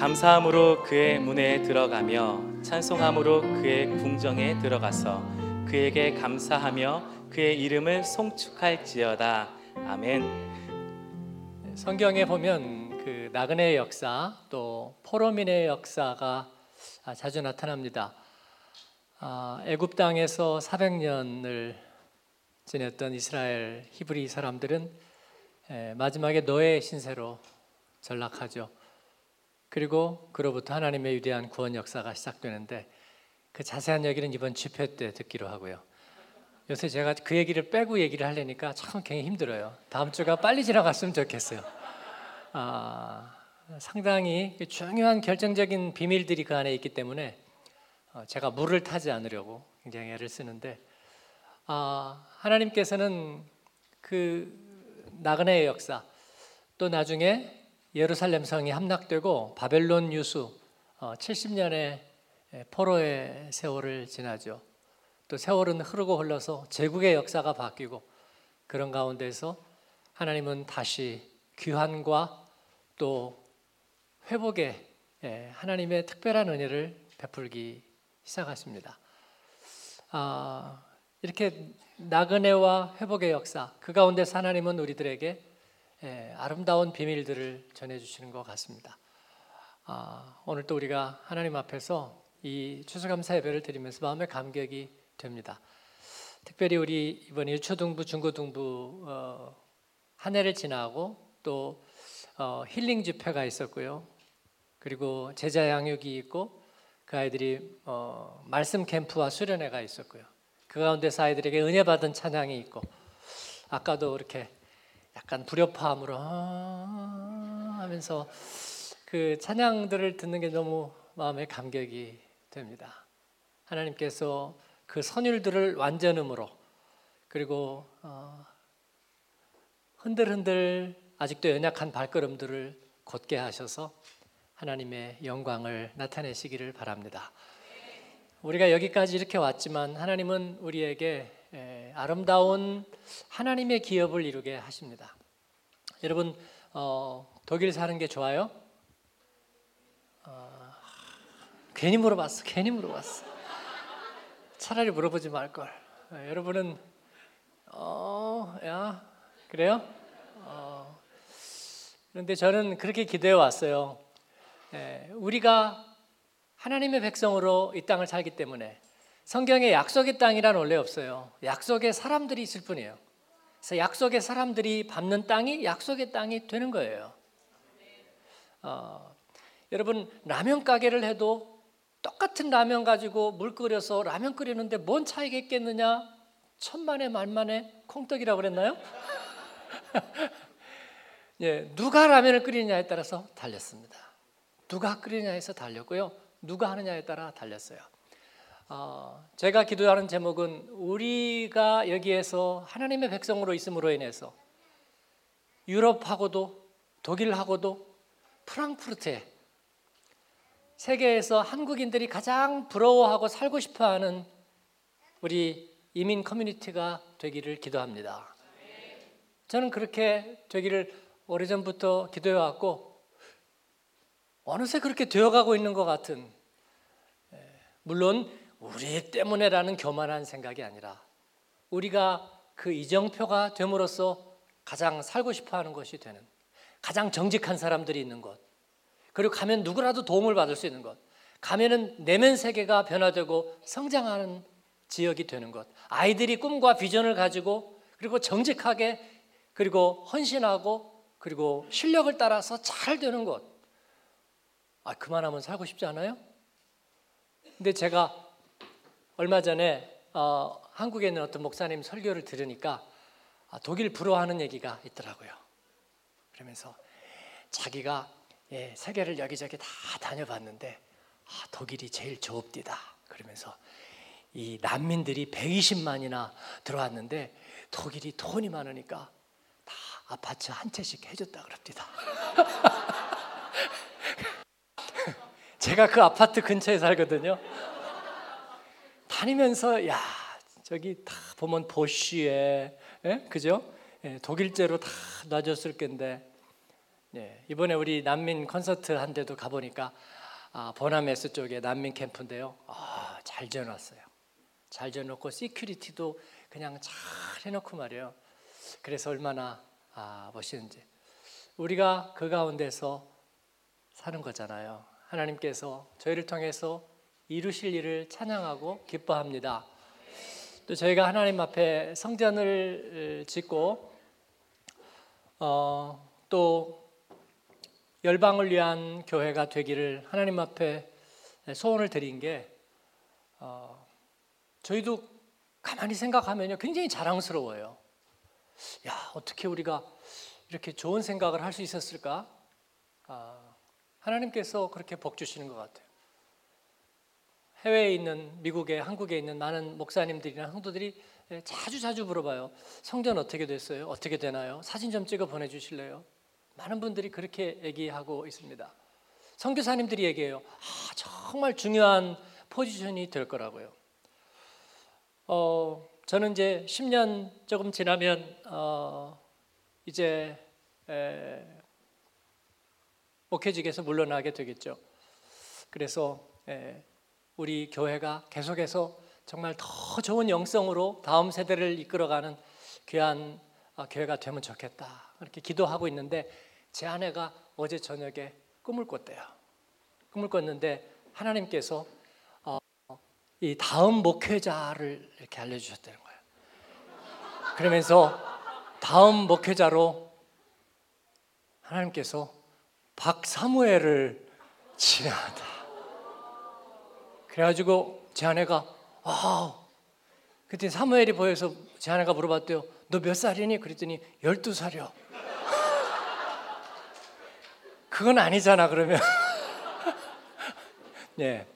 감사함으로 그의 문에 들어가며 찬송함으로 그의 궁정에 들어가서 그에게 감사하며 그의 이름을 송축할지어다. 아멘. 성경에 보면 그 나그네의 역사 또 포로민의 역사가 자주 나타납니다. 아, 애굽 땅에서 400년을 지냈던 이스라엘 히브리 사람들은 마지막에 노예 신세로 전락하죠. 그리고 그로부터 하나님의 위대한 구원 역사가 시작되는데 그 자세한 얘기는 이번 집회 때 듣기로 하고요. 요새 제가 그 얘기를 빼고 얘기를 하려니까 참 굉장히 힘들어요. 다음 주가 빨리 지나갔으면 좋겠어요. 아, 상당히 중요한 결정적인 비밀들이 그 안에 있기 때문에 어, 제가 물을 타지 않으려고 굉장히 애를 쓰는데 아, 하나님께서는 그 나그네의 역사 또 나중에 예루살렘 성이 함락되고 바벨론 유수 70년의 어, 포로의 세월을 지나죠. 또 세월은 흐르고 흘러서 제국의 역사가 바뀌고 그런 가운데서 하나님은 다시 귀환과 또 회복의 예, 하나님의 특별한 은혜를 베풀기 시작하십니다. 아, 이렇게 나그네와 회복의 역사 그 가운데서 하나님은 우리들에게 예, 아름다운 비밀들을 전해주시는 것 같습니다. 아, 오늘 또 우리가 하나님 앞에서 이 추수감사 예배를 드리면서 마음의 감격이 됩니다. 특별히 우리 이번 일초등부, 중고 등부 어, 한 해를 지나고 또 어, 힐링 집회가 있었고요. 그리고 제자 양육이 있고 그 아이들이 어, 말씀 캠프와 수련회가 있었고요. 그 가운데서 아이들에게 은혜 받은 찬양이 있고 아까도 이렇게 약간 불협화음으로 아 하면서 그 찬양들을 듣는 게 너무 마음에 감격이 됩니다. 하나님께서 그 선율들을 완전음으로 그리고 어 흔들흔들 아직도 연약한 발걸음들을 곧게 하셔서 하나님의 영광을 나타내시기를 바랍니다. 우리가 여기까지 이렇게 왔지만 하나님은 우리에게 예, 아름다운 하나님의 기업을 이루게 하십니다. 여러분 어, 독일 사는 게 좋아요? 어, 괜히 물어봤어. 괜히 물어봤어. 차라리 물어보지 말 걸. 예, 여러분은 어, 야 그래요? 어, 그런데 저는 그렇게 기도해 왔어요. 예, 우리가 하나님의 백성으로 이 땅을 살기 때문에 성경에 약속의 땅이란 원래 없어요. 약속의 사람들이 있을 뿐이에요. 그래서 약속의 사람들이 밟는 땅이 약속의 땅이 되는 거예요. 어, 여러분 라면 가게를 해도 똑같은 라면 가지고 물 끓여서 라면 끓이는데 뭔 차이가 있겠느냐? 천만에 만만에 콩떡이라고 그랬나요? 예, 누가 라면을 끓이냐에 따라서 달렸습니다. 누가 끓이냐에서 달렸고요. 누가 하느냐에 따라 달렸어요. 어, 제가 기도하는 제목은 우리가 여기에서 하나님의 백성으로 있음으로 인해서 유럽하고도 독일하고도 프랑크푸르트에 세계에서 한국인들이 가장 부러워하고 살고 싶어하는 우리 이민 커뮤니티가 되기를 기도합니다. 저는 그렇게 되기를 오래전부터 기도해 왔고 어느새 그렇게 되어가고 있는 것 같은 물론 우리 때문에라는 교만한 생각이 아니라 우리가 그 이정표가 됨으로써 가장 살고 싶어 하는 것이 되는 가장 정직한 사람들이 있는 것 그리고 가면 누구라도 도움을 받을 수 있는 것 가면은 내면 세계가 변화되고 성장하는 지역이 되는 것 아이들이 꿈과 비전을 가지고 그리고 정직하게 그리고 헌신하고 그리고 실력을 따라서 잘 되는 것 아, 그만하면 살고 싶지 않아요? 근데 제가 얼마 전에 어, 한국에 있는 어떤 목사님 설교를 들으니까 아, 독일 불어하는 얘기가 있더라고요. 그러면서 자기가 예, 세계를 여기저기 다 다녀봤는데 아, 독일이 제일 좋읍디다. 그러면서 이 난민들이 120만이나 들어왔는데 독일이 돈이 많으니까 다 아파트 한 채씩 해줬다 그럽니다. 제가 그 아파트 근처에 살거든요. 다니면서 야 저기 다 보면 보쉬에 예? 그죠? 예, 독일제로 다 놔줬을 건데 예, 이번에 우리 난민 콘서트 한 데도 가보니까 아, 보나메스 쪽에 난민 캠프인데요. 아, 잘 지어놨어요. 잘 지어놓고 security도 그냥 잘 해놓고 말이에요. 그래서 얼마나 아, 멋있는지 우리가 그 가운데서 사는 거잖아요. 하나님께서 저희를 통해서 이루실 일을 찬양하고 기뻐합니다. 또 저희가 하나님 앞에 성전을 짓고 어, 또 열방을 위한 교회가 되기를 하나님 앞에 소원을 드린 게 어, 저희도 가만히 생각하면요 굉장히 자랑스러워요. 야 어떻게 우리가 이렇게 좋은 생각을 할 수 있었을까? 아, 하나님께서 그렇게 복 주시는 것 같아요. 해외에 있는 미국에 한국에 있는 많은 목사님들이나 성도들이 자주 자주 물어봐요. 성전 어떻게 됐어요? 어떻게 되나요? 사진 좀 찍어 보내주실래요? 많은 분들이 그렇게 얘기하고 있습니다. 선교사님들이 얘기해요. 아, 정말 중요한 포지션이 될 거라고요. 어, 저는 이제 10년 조금 지나면 어, 이제 에, 목회직에서 물러나게 되겠죠. 그래서 에, 우리 교회가 계속해서 정말 더 좋은 영성으로 다음 세대를 이끌어가는 귀한 아, 교회가 되면 좋겠다. 그렇게 기도하고 있는데 제 아내가 어제 저녁에 꿈을 꿨대요. 꿈을 꿨는데 하나님께서 어, 이 다음 목회자를 이렇게 알려주셨다는 거예요. 그러면서 다음 목회자로 하나님께서 박사무엘을 지명한다. 그래가지고 제 아내가 와 그때 사무엘이 보여서 제 아내가 물어봤대요. 너 몇 살이니? 그랬더니 12살이요. 그건 아니잖아 그러면. 네.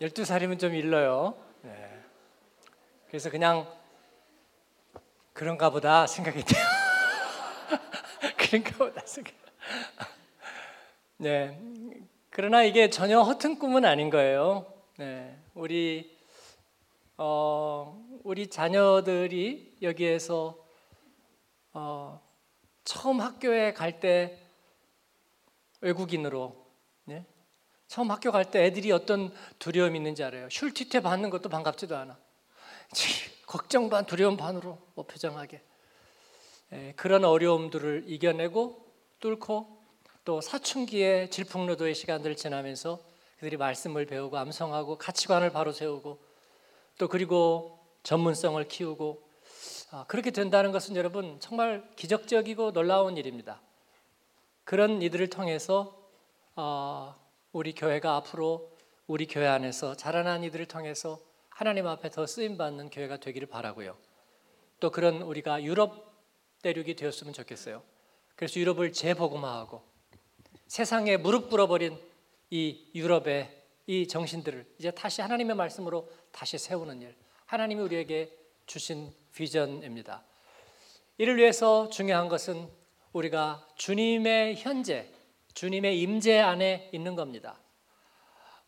12살이면 좀 일러요. 네. 그래서 그냥 그런가 보다 생각이 돼요. 그런가 보다 생각. 네. 그러나 이게 전혀 허튼 꿈은 아닌 거예요. 네. 우리 어, 우리 자녀들이 여기에서 어, 처음 학교에 갈 때 외국인으로 네? 처음 학교 갈 때 애들이 어떤 두려움이 있는지 알아요. 슐티테 받는 것도 반갑지도 않아. 걱정 반 두려움 반으로 뭐 표정하게 에, 그런 어려움들을 이겨내고 뚫고 또 사춘기의 질풍노도의 시간들을 지나면서 그들이 말씀을 배우고 암송하고 가치관을 바로 세우고 또 그리고 전문성을 키우고 아, 그렇게 된다는 것은 여러분 정말 기적적이고 놀라운 일입니다. 그런 이들을 통해서 어, 우리 교회가 앞으로 우리 교회 안에서 자라난 이들을 통해서 하나님 앞에 더 쓰임 받는 교회가 되기를 바라고요. 또 그런 우리가 유럽 대륙이 되었으면 좋겠어요. 그래서 유럽을 재복음화하고 세상에 무릎 꿇어버린 이 유럽의 이 정신들을 이제 다시 하나님의 말씀으로 다시 세우는 일. 하나님이 우리에게 주신 비전입니다. 이를 위해서 중요한 것은 우리가 주님의 현재, 주님의 임재 안에 있는 겁니다.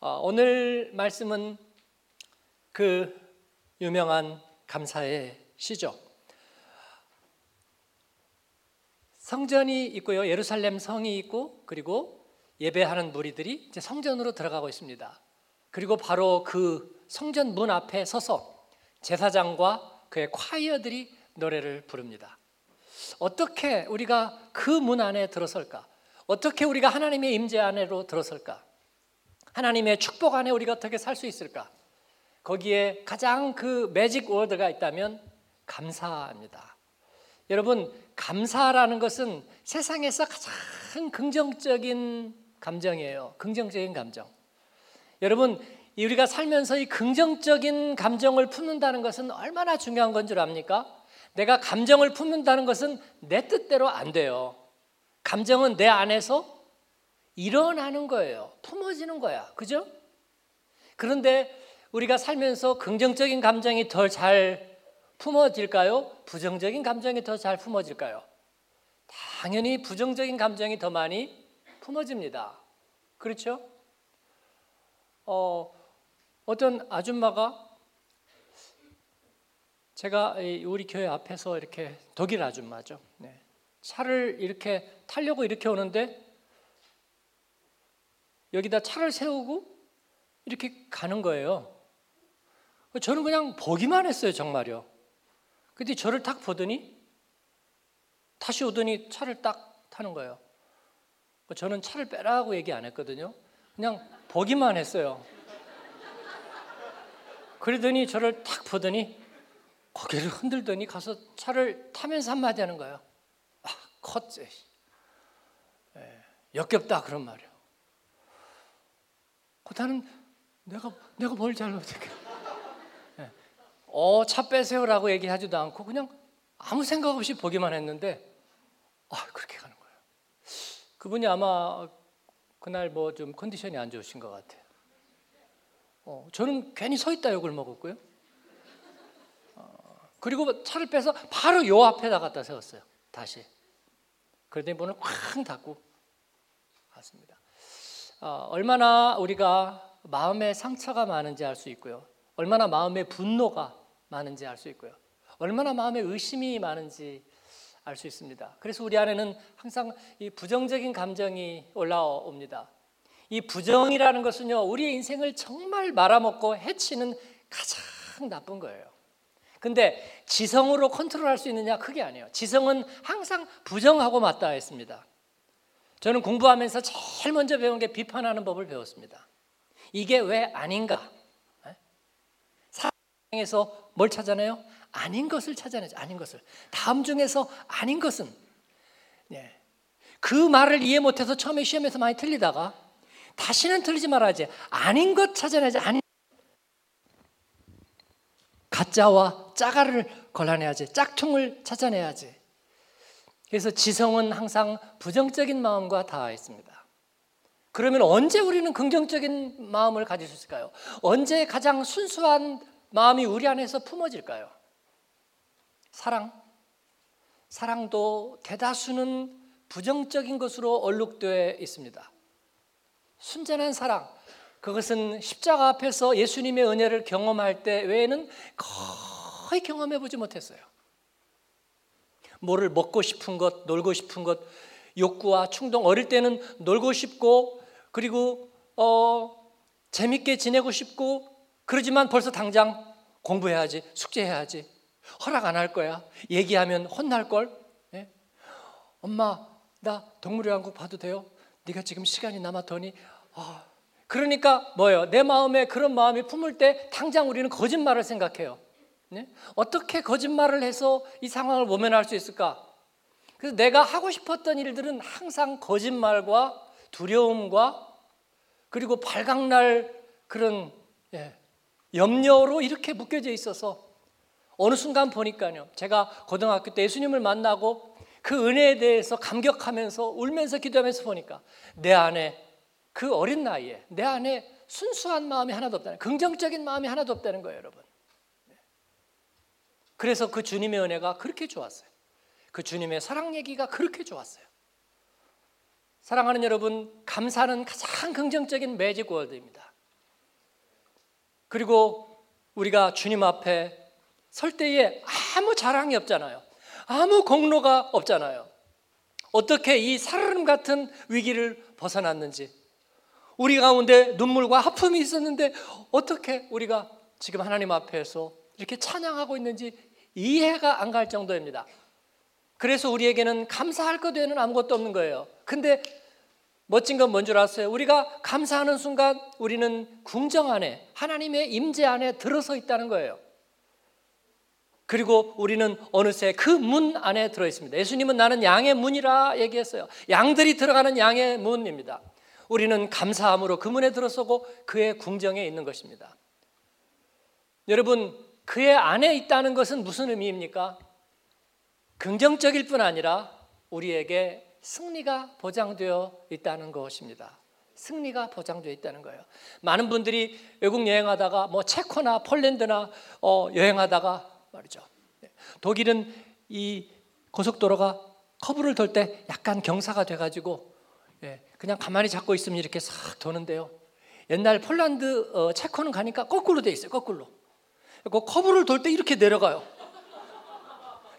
어, 오늘 말씀은 그 유명한 감사의 시죠. 성전이 있고요, 예루살렘 성이 있고 그리고 예배하는 무리들이 이제 성전으로 들어가고 있습니다. 그리고 바로 그 성전 문 앞에 서서 제사장과 그의 콰이어들이 노래를 부릅니다. 어떻게 우리가 그 문 안에 들어설까? 어떻게 우리가 하나님의 임재 안에로 들어설까? 하나님의 축복 안에 우리가 어떻게 살 수 있을까? 거기에 가장 그 매직 워드가 있다면 감사입니다. 여러분, 감사라는 것은 세상에서 가장 긍정적인 감정이에요. 긍정적인 감정. 여러분, 우리가 살면서 이 긍정적인 감정을 품는다는 것은 얼마나 중요한 건 줄 압니까? 내가 감정을 품는다는 것은 내 뜻대로 안 돼요. 감정은 내 안에서 일어나는 거예요. 품어지는 거야. 그죠? 그런데 우리가 살면서 긍정적인 감정이 더 잘 품어질까요? 부정적인 감정이 더 잘 품어질까요? 당연히 부정적인 감정이 더 많이 품어집니다. 그렇죠? 어, 어떤 아줌마가 제가 우리 교회 앞에서 이렇게 독일 아줌마죠. 네. 차를 이렇게 타려고 이렇게 오는데 여기다 차를 세우고 이렇게 가는 거예요. 저는 그냥 보기만 했어요, 정말요. 근데 저를 딱 보더니 다시 오더니 차를 딱 타는 거예요. 저는 차를 빼라고 얘기 안 했거든요. 그냥 보기만 했어요. 그러더니 저를 딱 보더니 고개를 흔들더니 가서 차를 타면서 한마디 하는 거예요. 아, 컸지. 예, 역겹다 그런 말이에요. 나는 내가 내가 뭘 잘못했게? 예, 어, 차 빼세요라고 얘기하지도 않고 그냥 아무 생각 없이 보기만 했는데 아, 그렇게 가는 거예요. 그분이 아마 그날 뭐 좀 컨디션이 안 좋으신 것 같아요. 어, 저는 괜히 서 있다 욕을 먹었고요. 어, 그리고 차를 빼서 바로 요 앞에다 갖다 세웠어요. 다시. 그러더니 문을 쾅 닫고 갔습니다. 어, 얼마나 우리가 마음에 상처가 많은지 알 수 있고요. 얼마나 마음에 분노가 많은지 알 수 있고요. 얼마나 마음에 의심이 많은지 알 수 있습니다. 그래서 우리 안에는 항상 이 부정적인 감정이 올라옵니다. 이 부정이라는 것은요, 우리의 인생을 정말 말아먹고 해치는 가장 나쁜 거예요. 근데 지성으로 컨트롤할 수 있느냐? 그게 아니에요. 지성은 항상 부정하고 맞닿아 있습니다. 저는 공부하면서 제일 먼저 배운 게 비판하는 법을 배웠습니다. 이게 왜 아닌가? 사랑에서 뭘 찾아내요? 아닌 것을 찾아내죠. 아닌 것을. 다음 중에서 아닌 것은 네. 그 말을 이해 못해서 처음에 시험에서 많이 틀리다가 다시는 틀리지 말아야지. 아닌 것 찾아내지. 아닌 가짜와 짜가를 걸러내야지. 짝퉁을 찾아내야지. 그래서 지성은 항상 부정적인 마음과 닿아 있습니다. 그러면 언제 우리는 긍정적인 마음을 가질 수 있을까요? 언제 가장 순수한 마음이 우리 안에서 품어질까요? 사랑. 사랑도 대다수는 부정적인 것으로 얼룩되어 있습니다. 순전한 사랑. 그것은 십자가 앞에서 예수님의 은혜를 경험할 때 외에는 거의 경험해 보지 못했어요. 뭐를 먹고 싶은 것, 놀고 싶은 것, 욕구와 충동. 어릴 때는 놀고 싶고 그리고 어, 재밌게 지내고 싶고 그러지만 벌써 당장 공부해야지, 숙제해야지. 허락 안 할 거야. 얘기하면 혼날 걸. 네? 엄마, 나 동물의 왕국 봐도 돼요? 네가 지금 시간이 남았더니 아, 그러니까 뭐예요? 내 마음에 그런 마음이 품을 때 당장 우리는 거짓말을 생각해요. 네? 어떻게 거짓말을 해서 이 상황을 모면할 수 있을까? 그래서 내가 하고 싶었던 일들은 항상 거짓말과 두려움과 그리고 발각날 그런 예, 염려로 이렇게 묶여져 있어서 어느 순간 보니까요. 제가 고등학교 때 예수님을 만나고 그 은혜에 대해서 감격하면서 울면서 기도하면서 보니까 내 안에 그 어린 나이에 내 안에 순수한 마음이 하나도 없다는 긍정적인 마음이 하나도 없다는 거예요, 여러분. 네. 그래서 그 주님의 은혜가 그렇게 좋았어요. 그 주님의 사랑 얘기가 그렇게 좋았어요. 사랑하는 여러분, 감사는 가장 긍정적인 매직 월드입니다. 그리고 우리가 주님 앞에 설 때에 아무 자랑이 없잖아요. 아무 공로가 없잖아요. 어떻게 이 살얼음 같은 위기를 벗어났는지, 우리 가운데 눈물과 하품이 있었는데 어떻게 우리가 지금 하나님 앞에서 이렇게 찬양하고 있는지 이해가 안 갈 정도입니다. 그래서 우리에게는 감사할 것 외에는 아무것도 없는 거예요. 근데 멋진 건 뭔 줄 아세요? 우리가 감사하는 순간 우리는 궁정 안에 하나님의 임재 안에 들어서 있다는 거예요. 그리고 우리는 어느새 그 문 안에 들어 있습니다. 예수님은 나는 양의 문이라 얘기했어요. 양들이 들어가는 양의 문입니다. 우리는 감사함으로 그 문에 들어서고 그의 궁정에 있는 것입니다. 여러분, 그의 안에 있다는 것은 무슨 의미입니까? 긍정적일 뿐 아니라 우리에게 승리가 보장되어 있다는 것입니다. 승리가 보장되어 있다는 거예요. 많은 분들이 외국 여행하다가 뭐 체코나 폴란드나 어, 여행하다가 말이죠. 네. 독일은 이 고속도로가 커브를 돌 때 약간 경사가 돼가지고 예, 그냥 가만히 잡고 있으면 이렇게 싹 도는데요. 옛날 폴란드 어, 체코는 가니까 거꾸로 돼 있어요. 거꾸로. 그 커브를 돌 때 이렇게 내려가요.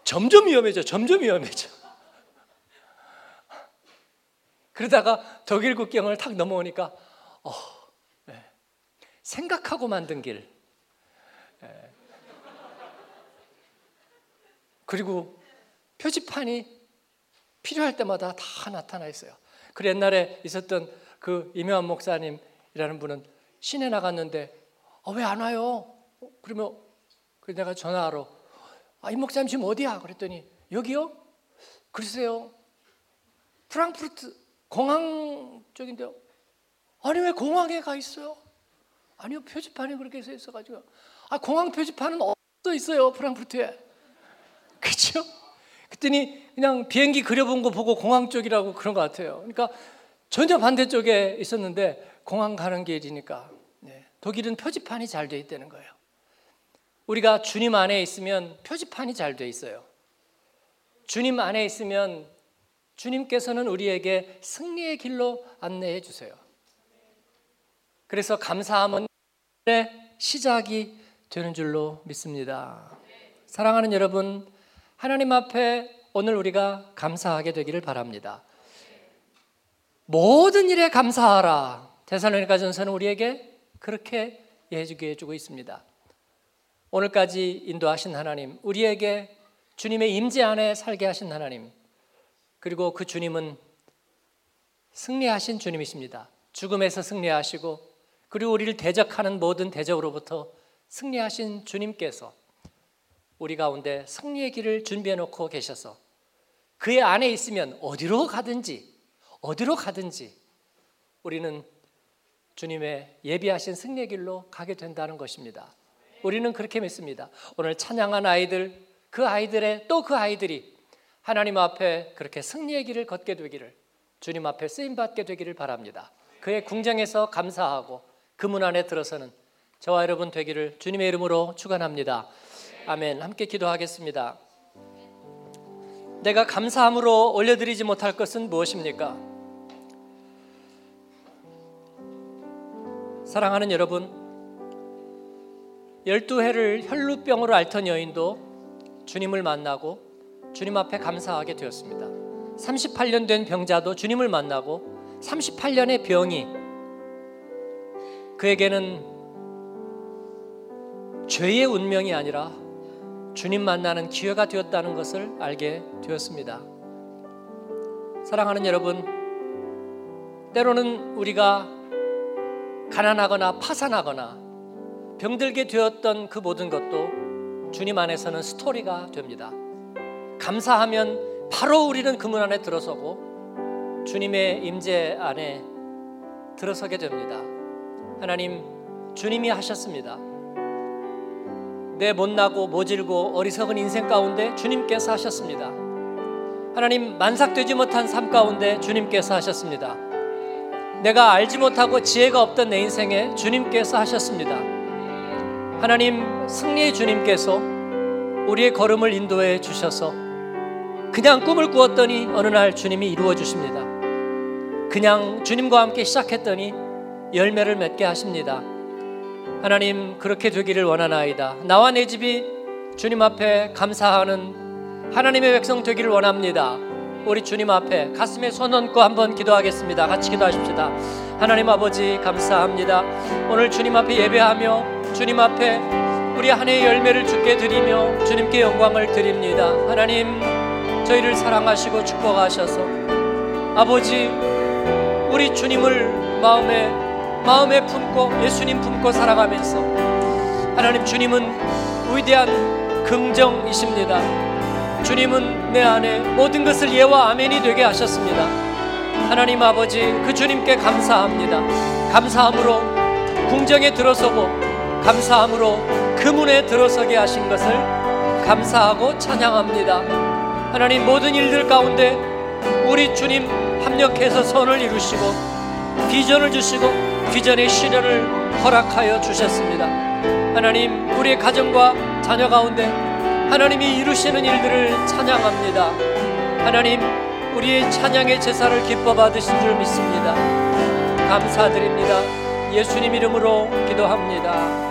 점점 위험해져. 점점 위험해져. 그러다가 독일 국경을 탁 넘어오니까 생각하고 만든 길. 그리고 표지판이 필요할 때마다 다 나타나 있어요. 그 옛날에 있었던 그 이명환 목사님이라는 분은 시내 나갔는데 아, 왜안 와요? 어, 그러면 그 내가 전화하러 아, 이 목사님 지금 어디야? 그랬더니 여기요? 글쎄요. 프랑크푸르트 공항 쪽인데요. 아니 왜 공항에 가 있어요? 아니요 표지판이 그렇게 써 있어가지고 아 공항 표지판은 없어 있어요 프랑크푸르트에 그렇죠? 그랬더니 그냥 비행기 그려본 거 보고 공항 쪽이라고 그런 것 같아요. 그러니까 전혀 반대쪽에 있었는데 공항 가는 길이니까 네. 독일은 표지판이 잘 돼 있다는 거예요. 우리가 주님 안에 있으면 표지판이 잘 돼 있어요. 주님 안에 있으면 주님께서는 우리에게 승리의 길로 안내해 주세요. 그래서 감사함은 시작이 되는 줄로 믿습니다. 사랑하는 여러분, 하나님 앞에 오늘 우리가 감사하게 되기를 바랍니다. 모든 일에 감사하라. 데살로니가 전서는 우리에게 그렇게 해주게 해주고 있습니다. 오늘까지 인도하신 하나님, 우리에게 주님의 임재 안에 살게 하신 하나님, 그리고 그 주님은 승리하신 주님이십니다. 죽음에서 승리하시고 그리고 우리를 대적하는 모든 대적으로부터 승리하신 주님께서 우리 가운데 승리의 길을 준비해 놓고 계셔서 그의 안에 있으면 어디로 가든지 어디로 가든지 우리는 주님의 예비하신 승리의 길로 가게 된다는 것입니다. 우리는 그렇게 믿습니다. 오늘 찬양한 아이들 그 아이들의 또 그 아이들이 하나님 앞에 그렇게 승리의 길을 걷게 되기를 주님 앞에 쓰임 받게 되기를 바랍니다. 그의 궁정에서 감사하고 그 문 안에 들어서는 저와 여러분 되기를 주님의 이름으로 축원합니다. 아멘. 함께 기도하겠습니다. 내가 감사함으로 올려드리지 못할 것은 무엇입니까? 사랑하는 여러분, 열두 해를 혈루병으로 앓던 여인도 주님을 만나고 주님 앞에 감사하게 되었습니다. 38년 된 병자도 주님을 만나고 38년의 병이 그에게는 죄의 운명이 아니라 주님 만나는 기회가 되었다는 것을 알게 되었습니다. 사랑하는 여러분, 때로는 우리가 가난하거나 파산하거나 병들게 되었던 그 모든 것도 주님 안에서는 스토리가 됩니다. 감사하면 바로 우리는 그문 안에 들어서고 주님의 임재 안에 들어서게 됩니다. 하나님, 주님이 하셨습니다. 내 못나고 모질고 어리석은 인생 가운데 주님께서 하셨습니다. 하나님 만삭되지 못한 삶 가운데 주님께서 하셨습니다. 내가 알지 못하고 지혜가 없던 내 인생에 주님께서 하셨습니다. 하나님 승리의 주님께서 우리의 걸음을 인도해 주셔서 그냥 꿈을 꾸었더니 어느 날 주님이 이루어 주십니다. 그냥 주님과 함께 시작했더니 열매를 맺게 하십니다. 하나님 그렇게 되기를 원하나이다. 나와 내 집이 주님 앞에 감사하는 하나님의 백성 되기를 원합니다. 우리 주님 앞에 가슴에 손 얹고 한번 기도하겠습니다. 같이 기도하십시다. 하나님 아버지 감사합니다. 오늘 주님 앞에 예배하며 주님 앞에 우리 한 해의 열매를 주께 드리며 주님께 영광을 드립니다. 하나님 저희를 사랑하시고 축복하셔서 아버지 우리 주님을 마음에 마음에 품고 예수님 품고 살아가면서 하나님 주님은 위대한 긍정이십니다. 주님은 내 안에 모든 것을 예와 아멘이 되게 하셨습니다. 하나님 아버지 그 주님께 감사합니다. 감사함으로 궁정에 들어서고 감사함으로 그 문에 들어서게 하신 것을 감사하고 찬양합니다. 하나님 모든 일들 가운데 우리 주님 합력해서 선을 이루시고 비전을 주시고 비전의 실현을 허락하여 주셨습니다. 하나님 우리의 가정과 자녀 가운데 하나님이 이루시는 일들을 찬양합니다. 하나님 우리의 찬양의 제사를 기뻐 받으신 줄 믿습니다. 감사드립니다. 예수님 이름으로 기도합니다.